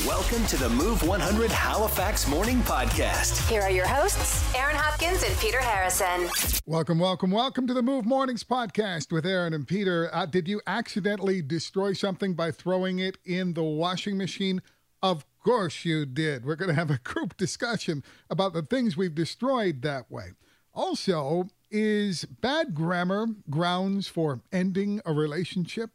Welcome to the Move 100 Halifax Morning Podcast. Here are your hosts, Aaron Hopkins and Peter Harrison. Welcome, welcome, welcome to the Move Mornings podcast with Aaron and Peter. Uh, did you accidentally destroy something by throwing it in the washing machine? Of course you did. We're going to have a group discussion about the things we've destroyed that way. Also, is bad grammar grounds for ending a relationship?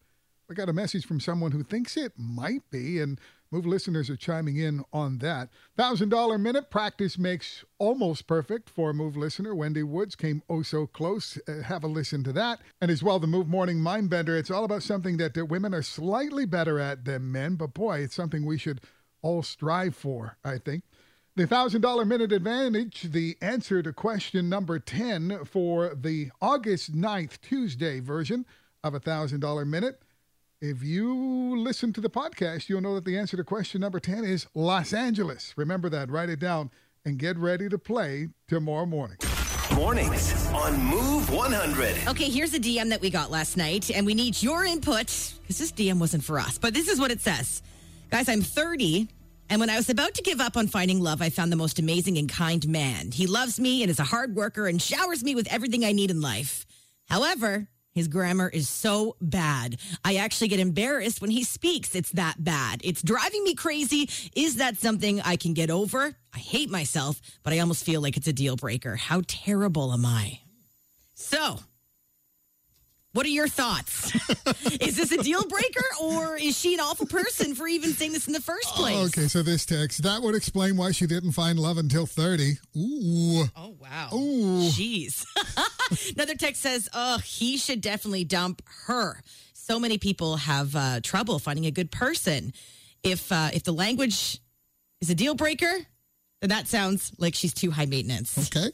We got a message from someone who thinks it might be, and Move listeners are chiming in on that. $1,000 minute practice makes almost perfect for Move listener. Wendy Woods came oh so close. Uh, have a listen to that. And as well, the Move Morning Mind Bender. It's all about something that women are slightly better at than men, but boy, it's something we should all strive for, I think. The $1,000 minute advantage, the answer to question number 10 for the August 9th, Tuesday version of a $1,000 minute. If you listen to the podcast, you'll know that the answer to question number 10 is Los Angeles. Remember that, write it down, and get ready to play tomorrow morning. Mornings on Move 100. Okay, here's a DM that we got last night, and we need your input because this DM wasn't for us. But this is what it says Guys, I'm 30, and when I was about to give up on finding love, I found the most amazing and kind man. He loves me and is a hard worker and showers me with everything I need in life. However, his grammar is so bad. I actually get embarrassed when he speaks. It's that bad. It's driving me crazy. Is that something I can get over? I hate myself, but I almost feel like it's a deal breaker. How terrible am I? So, what are your thoughts? is this a deal breaker or is she an awful person for even saying this in the first place? Oh, okay, so this text that would explain why she didn't find love until 30. Ooh. Oh, wow. Ooh. Jeez. Another text says, oh, he should definitely dump her. So many people have uh, trouble finding a good person. If uh, if the language is a deal breaker, then that sounds like she's too high maintenance. Okay.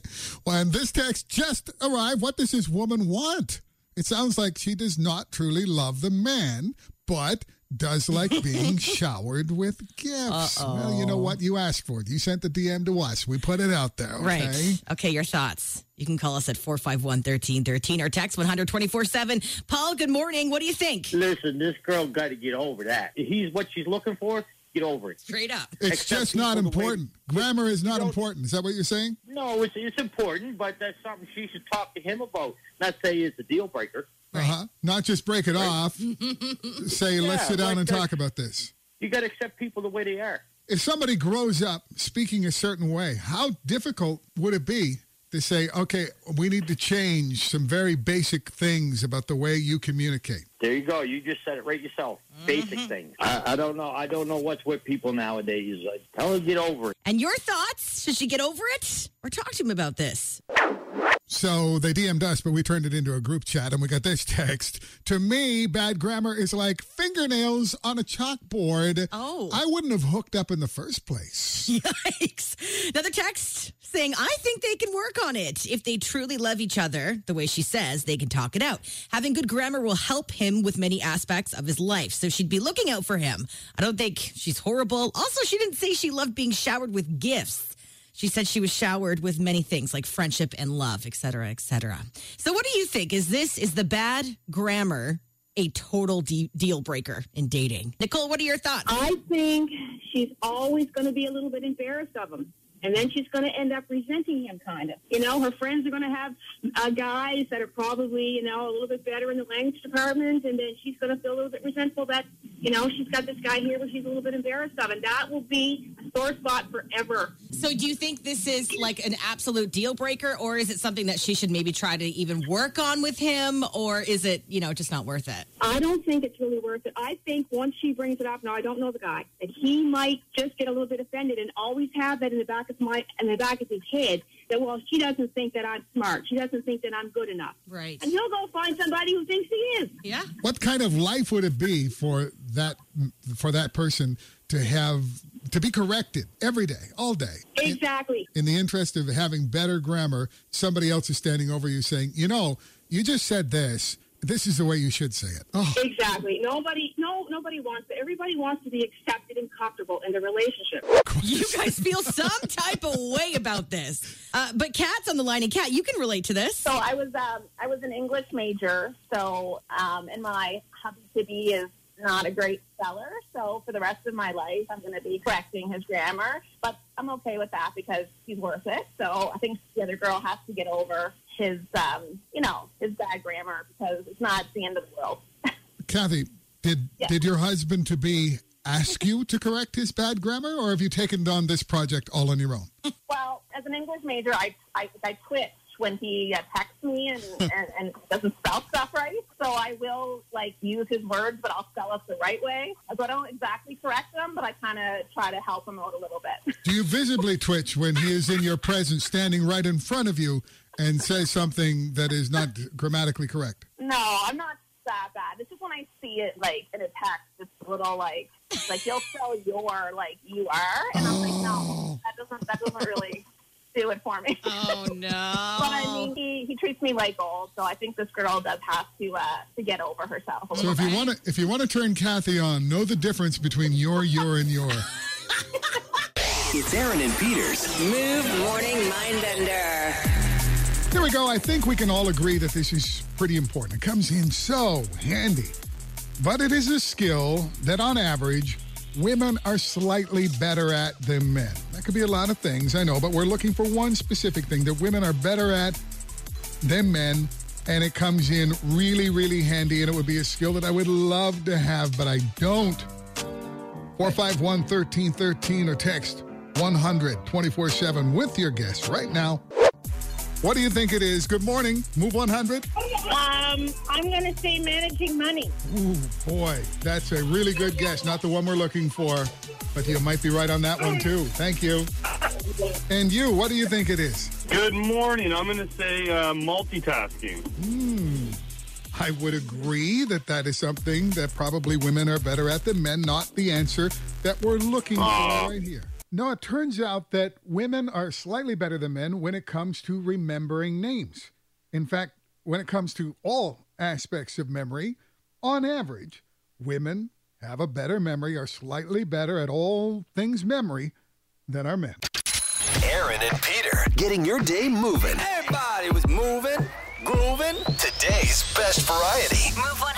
Well, and this text just arrived. What does this woman want? It sounds like she does not truly love the man, but does like being showered with gifts. Uh-oh. Well, you know what? You asked for it. You sent the DM to us. We put it out there. Okay? Right. Okay, your thoughts. You can call us at 451 1313 or text 124 7. Paul, good morning. What do you think? Listen, this girl got to get over that. He's what she's looking for. Get over it. Straight up. It's Except just not people the way- important. Grammar is not important. Is that what you're saying? No, it's it's important, but that's something she should talk to him about. Not say it's a deal breaker. Uh huh. Not just break it off. Say, let's sit down like and talk about this. You got to accept people the way they are. If somebody grows up speaking a certain way, how difficult would it be to say, okay, we need to change some very basic things about the way you communicate? There you go. You just said it right yourself. Basic mm-hmm. things. I, I don't know. I don't know what's with people nowadays. Like, tell her to get over it. And your thoughts? Should she get over it? Or talk to him about this? So they DM'd us, but we turned it into a group chat and we got this text. To me, bad grammar is like fingernails on a chalkboard. Oh. I wouldn't have hooked up in the first place. Yikes. Another text saying, I think they can work on it. If they truly love each other, the way she says, they can talk it out. Having good grammar will help him with many aspects of his life. So she'd be looking out for him. I don't think she's horrible. Also, she didn't say she loved being showered with gifts. She said she was showered with many things like friendship and love, et cetera, et cetera. So what do you think? Is this, is the bad grammar a total de- deal breaker in dating? Nicole, what are your thoughts? I think she's always going to be a little bit embarrassed of him. And then she's going to end up resenting him, kind of. You know, her friends are going to have uh, guys that are probably, you know, a little bit better in the language department. And then she's going to feel a little bit resentful that, you know, she's got this guy here where she's a little bit embarrassed of. And that will be a sore spot forever. So, do you think this is like an absolute deal breaker, or is it something that she should maybe try to even work on with him, or is it, you know, just not worth it? I don't think it's really worth it. I think once she brings it up, now I don't know the guy, that he might just get a little bit offended and always have that in the back of my in the back of his head that well she doesn't think that I'm smart, she doesn't think that I'm good enough, Right. and he'll go find somebody who thinks he is. Yeah. What kind of life would it be for that for that person to have to be corrected every day, all day? Exactly. In the interest of having better grammar, somebody else is standing over you saying, "You know, you just said this. This is the way you should say it." Oh, Exactly. Nobody, no, nobody wants it. Everybody wants to be accepted and comfortable in the relationship. You guys feel some type of way about this. Uh, but Kat's on the line, and Kat, you can relate to this. So I was um, I was an English major. So um, and my hubby to be is not a great speller. So for the rest of my life, I'm going to be correcting his grammar. But I'm okay with that because he's worth it. So I think the other girl has to get over his, um, you know, his bad grammar because it's not the end of the world. Kathy, did Yeah. did your husband to be ask you to correct his bad grammar, or have you taken on this project all on your own? Well, as an English major, I I, I twitch when he uh, texts me and, and, and doesn't spell stuff right. So I will like use his words, but I'll spell it the right way. So I don't exactly correct them, but I kind of try to help him out a little bit. Do you visibly twitch when he is in your presence, standing right in front of you, and say something that is not grammatically correct? no, I'm not that bad. It's just when I see it like in a text, it's a little like like you'll spell your like you are, and I'm like, no, that doesn't that doesn't really do it for me. Oh no. But I mean, he, he treats me like gold, so I think this girl does have to uh, to get over herself. A So little if you want to, if you want to turn Kathy on, know the difference between your, your, and your. It's Aaron and Peter's Move Morning Mindbender. Here we go. I think we can all agree that this is pretty important. It comes in so handy. But it is a skill that, on average, women are slightly better at than men. That could be a lot of things, I know, but we're looking for one specific thing that women are better at than men. And it comes in really, really handy. And it would be a skill that I would love to have, but I don't. 451 1313 or text 100 24 7 with your guess right now. What do you think it is? Good morning. Move 100. Um, I'm going to say managing money. Ooh, boy, that's a really good guess. Not the one we're looking for, but you might be right on that one too. Thank you. And you, what do you think it is? Good morning. I'm going to say uh, multitasking. I would agree that that is something that probably women are better at than men, not the answer that we're looking for right here. No, it turns out that women are slightly better than men when it comes to remembering names. In fact, when it comes to all aspects of memory, on average, women have a better memory, are slightly better at all things memory than our men. Aaron and Peter getting your day moving. Everybody was moving, grooving. Today's best variety. Move 100.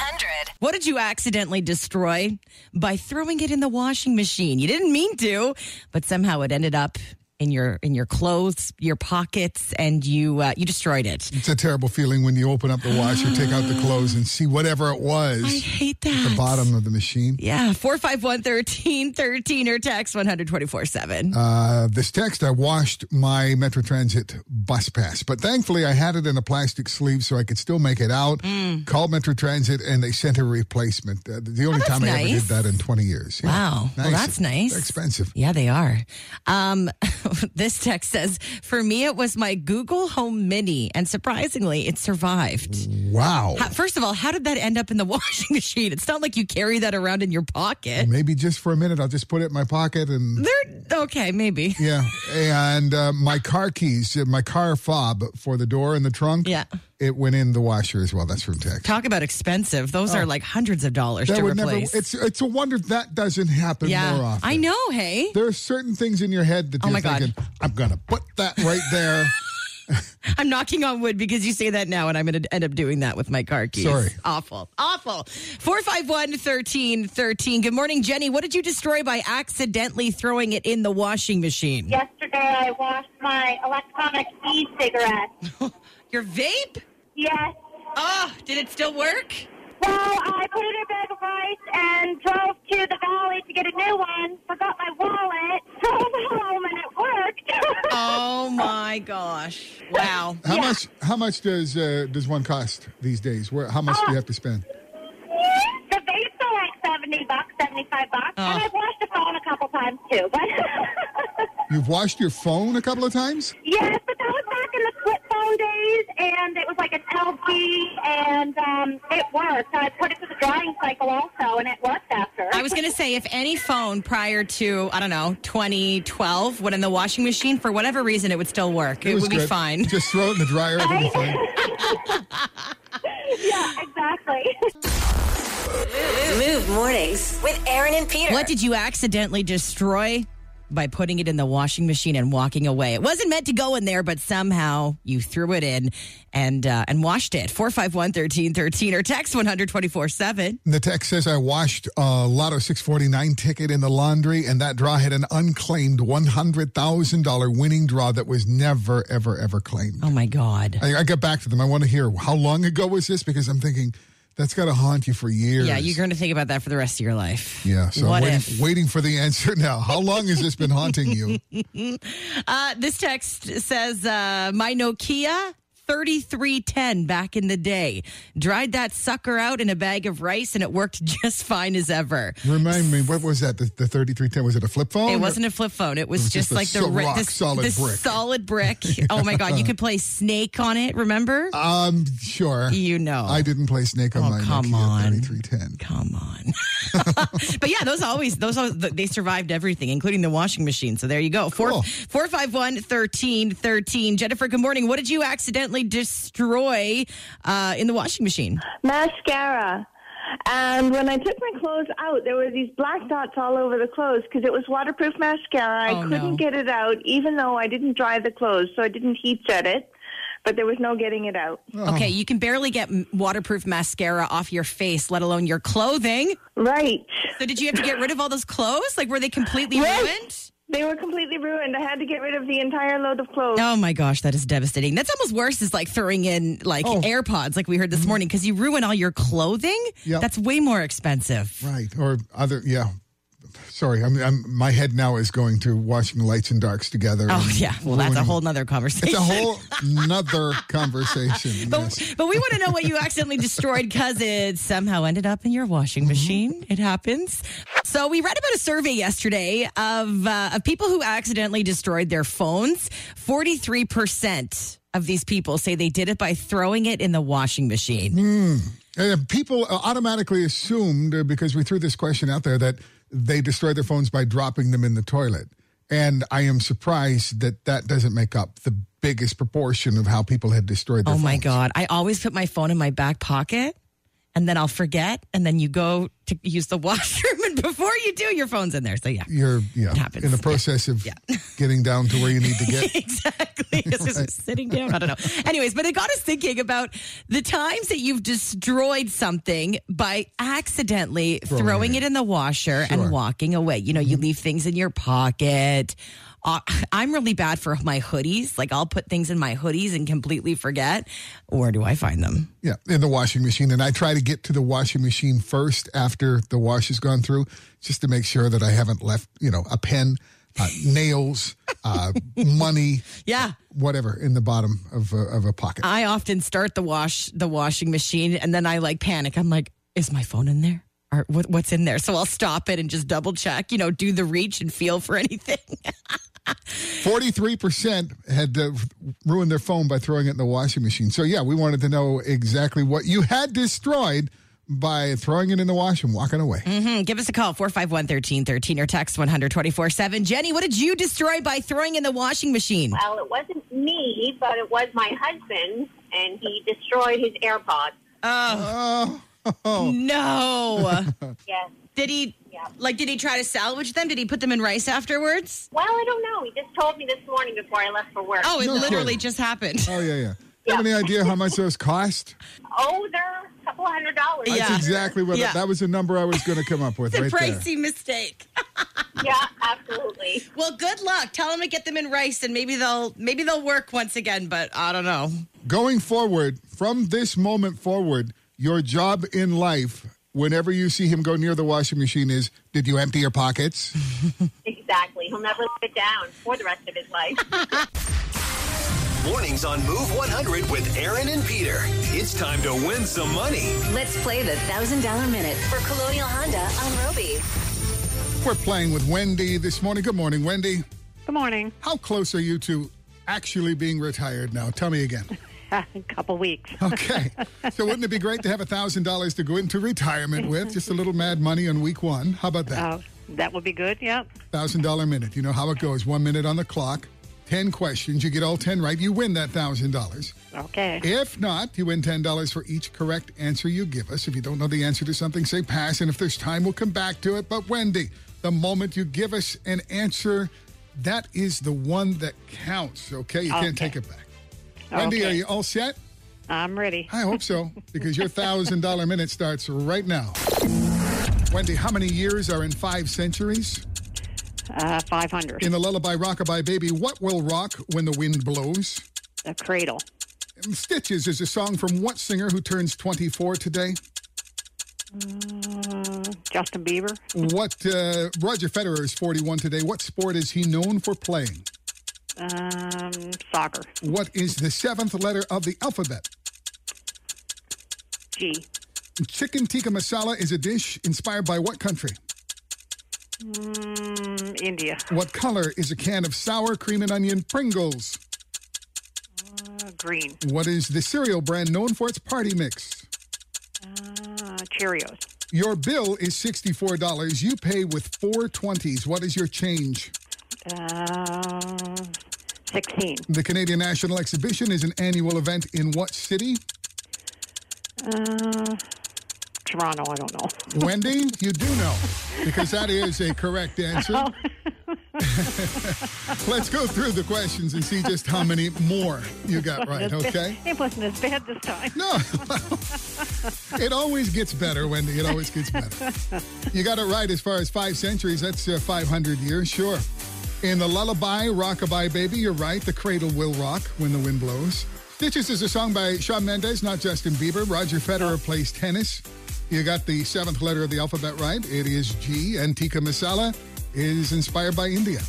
What did you accidentally destroy by throwing it in the washing machine? You didn't mean to, but somehow it ended up in your in your clothes, your pockets, and you uh, you destroyed it. It's a terrible feeling when you open up the washer, take out the clothes, and see whatever it was I hate that. at the bottom of the machine. Yeah, 451 1313 or text 124 7. Uh, this text, I washed my Metro Transit bus pass, but thankfully I had it in a plastic sleeve so I could still make it out. Mm. Called Metro Transit and they sent a replacement. Uh, the only Oh, time I ever did that in 20 years. Yeah. Wow. Well, that's nice. They're expensive. Yeah, they are. Um, this text says, for me, it was my Google Home Mini, and surprisingly, it survived. Wow. How- First of all, how did that end up in the washing machine? It's not like you carry that around in your pocket. Maybe just for a minute, I'll just put it in my pocket and. They're okay, maybe. Yeah, and uh, my car keys, my car fob for the door and the trunk. Yeah. It went in the washer as well. That's from text. Talk about expensive. Those are oh. like hundreds of dollars Oh. That to would never. replace. It's it's a wonder that doesn't happen yeah, more often. I know. Hey, There are certain things in your head that Oh you're my God. thinking, I'm going to put that right there. I'm knocking on wood because you say that now, and I'm going to end up doing that with my car keys. Sorry. Awful. Awful. 451 1313. Good morning, Jenny. What did you destroy by accidentally throwing it in the washing machine? Yesterday, I washed my electronic e-cigarette. Your vape? Yes. Oh, did it still work? Well, I put in a bag of rice and drove to the valley to get a new one. Forgot my wallet. Drove home and it worked. Oh my gosh. Wow. How much? How much does uh, does one cost these days? Where? How much do you have to spend? the vapes are like seventy bucks, seventy-five bucks, Oh. and I've washed the phone a couple times too. But You've washed your phone a couple of times. yes, it worked. I put it to the drying cycle also, and it worked after. I was going to say, if any phone prior to, I don't know, 2012 went in the washing machine, for whatever reason, it would still work. It, was would be fine. Just throw it in the dryer. It'll be fine. yeah, exactly. Move mornings with Aaron and Peter. What did you accidentally destroy by putting it in the washing machine and walking away. It wasn't meant to go in there, but somehow you threw it in and uh, and washed it. 451 1313 or text 124 7. The text says I washed a Lotto 649 ticket in the laundry, and that draw had an unclaimed $100,000 winning draw that was never, ever, ever claimed. Oh my God. I, I got back to them. I want to hear how long ago was this because I'm thinking that's got to haunt you for years. Yeah, you're going to think about that for the rest of your life. Yeah, so what I'm waiting, if? waiting for the answer now. How long has this been haunting you? Uh, this text says, uh, my Nokia 3310 back in the day. Dried that sucker out in a bag of rice and it worked just fine as ever. Remind me, what was that? The, the 3310? Was it a flip phone? It wasn't a flip phone. It was, was just, just like the, rock the, solid brick. solid brick. Oh my God. You could play Snake on it, remember? Um, sure. you know. I didn't play Snake on Oh, my come Nokia on. 3310. Come on. but yeah, those always those always, they survived everything, including the washing machine. So there you go. Four Cool. four five one thirteen thirteen. Jennifer, good morning. What did you accidentally destroy uh, in the washing machine? mascara. And when I took my clothes out, there were these black dots all over the clothes because it was waterproof mascara. I Oh, couldn't no. get it out, even though I didn't dry the clothes, so I didn't heat set it. But there was no getting it out. Okay, you can barely get waterproof mascara off your face, let alone your clothing. Right. So did you have to get rid of all those clothes? Like were they completely Yes. ruined? They were completely ruined. I had to get rid of the entire load of clothes. Oh my gosh, that is devastating. That's almost worse is like throwing in like Oh. AirPods, like we heard this mm-hmm. morning, because you ruin all your clothing. Yep. That's way more expensive. Right. Or other, yeah. Sorry, I'm, I'm, my head now is going to watching lights and darks together. Oh yeah, well that's a whole nother conversation. It's a whole nother conversation. But, yes. but we want to know what you accidentally destroyed because it somehow ended up in your washing machine. It happens. So we read about a survey yesterday of uh, of people who accidentally destroyed their phones. Forty three percent of these people say they did it by throwing it in the washing machine. Uh, people automatically assumed, uh, because we threw this question out there, that they destroy their phones by dropping them in the toilet. And I am surprised that that doesn't make up the biggest proportion of how people had destroyed their phones. Oh my phones. god! I always put my phone in my back pocket. And then I'll forget, and then you go to use the washroom, and before you do, your phone's in there. So yeah, You're yeah, in the process of Yeah. getting down to where you need to get. exactly. Just sitting down. I don't know. Anyways, but it got us thinking about the times that you've destroyed something by accidentally throwing, it it in the washer Sure. and walking away. You know, you leave things in your pocket. Uh, I'm really bad for my hoodies. Like I'll put things in my hoodies and completely forget. Where do I find them? Yeah, in the washing machine. And I try to get to the washing machine first after the wash has gone through, just to make sure that I haven't left, you know, a pen, uh, nails, uh, money, Yeah. whatever in the bottom of a, of a pocket. I often start the wash the washing machine and then I like panic. I'm like, is my phone in there? Or what, what's in there? So I'll stop it and just double check. You know, do the reach and feel for anything. 43% had uh, ruined their phone by throwing it in the washing machine. So, yeah, we wanted to know exactly what you had destroyed by throwing it in the wash and walking away. Mm-hmm. give us a call 451 1313 or text 124 7. Jenny, what did you destroy by throwing in the washing machine? Well, it wasn't me, but it was my husband, and he destroyed his AirPods. Oh, Oh, no. Yes. did he Yeah. like did he try to salvage them? Did he put them in rice afterwards? Well, I don't know. He just told me this morning before I left for work. Oh, it No literally kidding. just happened. oh yeah, yeah. Do you have any idea how much those cost? Oh, they're a couple hundred dollars. That's Yeah. exactly what Yeah. that was the number I was going to come up with It's a right there. pricey mistake. Yeah, absolutely. Well, good luck. Tell them to get them in rice, and maybe they'll maybe they'll work once again. But I don't know. Going forward, from this moment forward, your job in life, whenever you see him go near the washing machine, is did you empty your pockets? Exactly. He'll never live it down for the rest of his life. Mornings on Move 100 with Aaron and Peter. It's time to win some money. Let's play the $1,000 minute for Colonial Honda on Robie. We're playing with Wendy this morning. Good morning, Wendy. Good morning. How close are you to actually being retired now? Tell me again. A couple weeks. Okay. so wouldn't it be great to have $1,000 to go into retirement with? Just a little mad money on week one. How about that? Uh, that would be good. Yep. $1,000 minute. You know how it goes. One minute on the clock, 10 questions. You get all 10 right, you win that $1,000. Okay. If not, you win $10 for each correct answer you give us. If you don't know the answer to something, say pass. And if there's time, we'll come back to it. But Wendy, The moment you give us an answer, that is the one that counts. Okay, you can't take it back. Wendy, Okay. are you all set? I'm ready. I hope so, because your thousand dollar minute starts right now. Wendy, how many years are in five centuries? Uh, 500. In the lullaby Rockabye Baby, what will rock when the wind blows? A cradle. Stitches is a song from what singer who turns 24 today? Uh, Justin Bieber. What uh, Roger Federer is 41 today. What sport is he known for playing? Um, soccer. What is the seventh letter of the alphabet? G. Chicken tikka masala is a dish inspired by what country? Mm, India. What color is a can of sour cream and onion Pringles? Uh, green. What is the cereal brand known for its party mix? Uh, Cheerios. Your bill is $64. You pay with four twenties. What is your change? Uh, 16. The Canadian National Exhibition is an annual event in what city? Uh, Toronto. I don't know. Wendy, you do know because that is a correct answer. Let's go through the questions and see just how many more you got right, okay? It wasn't as bad this time. No. It always gets better, Wendy. It always gets better. You got it right as far as five centuries. That's uh, 500 years, sure. In the lullaby, Rockabye Baby, you're right. The cradle will rock when the wind blows. Stitches is a song by Shawn Mendes, not Justin Bieber. Roger Federer plays tennis. You got the seventh letter of the alphabet right. It is G. And tikka masala is inspired by India.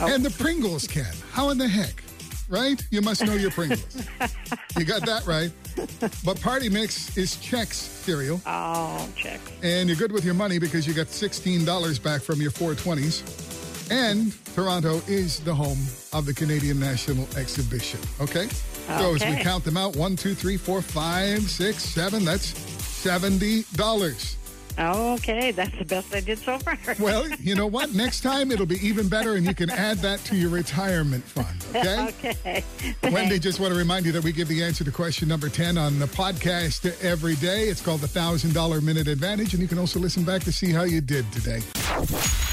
Oh. And the Pringles can. How in the heck? Right? You must know your Pringles. you got that right. But Party Mix is Chex cereal. Oh, check. And you're good with your money because you got $16 back from your 420s. And Toronto is the home of the Canadian National Exhibition. Okay? okay. So as we count them out one, two, three, four, five, six, seven, that's $70. Okay, that's the best I did so far. Well, you know what? Next time it'll be even better and you can add that to your retirement fund. Okay? okay. Wendy, just want to remind you that we give the answer to question number 10 on the podcast every day. It's called the $1,000 Minute Advantage, and you can also listen back to see how you did today.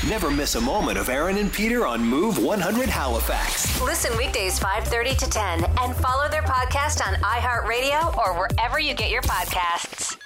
Never miss a moment of Aaron and Peter on Move 100 Halifax. Listen weekdays 5:30 to 10 and follow their podcast on iHeartRadio or wherever you get your podcasts.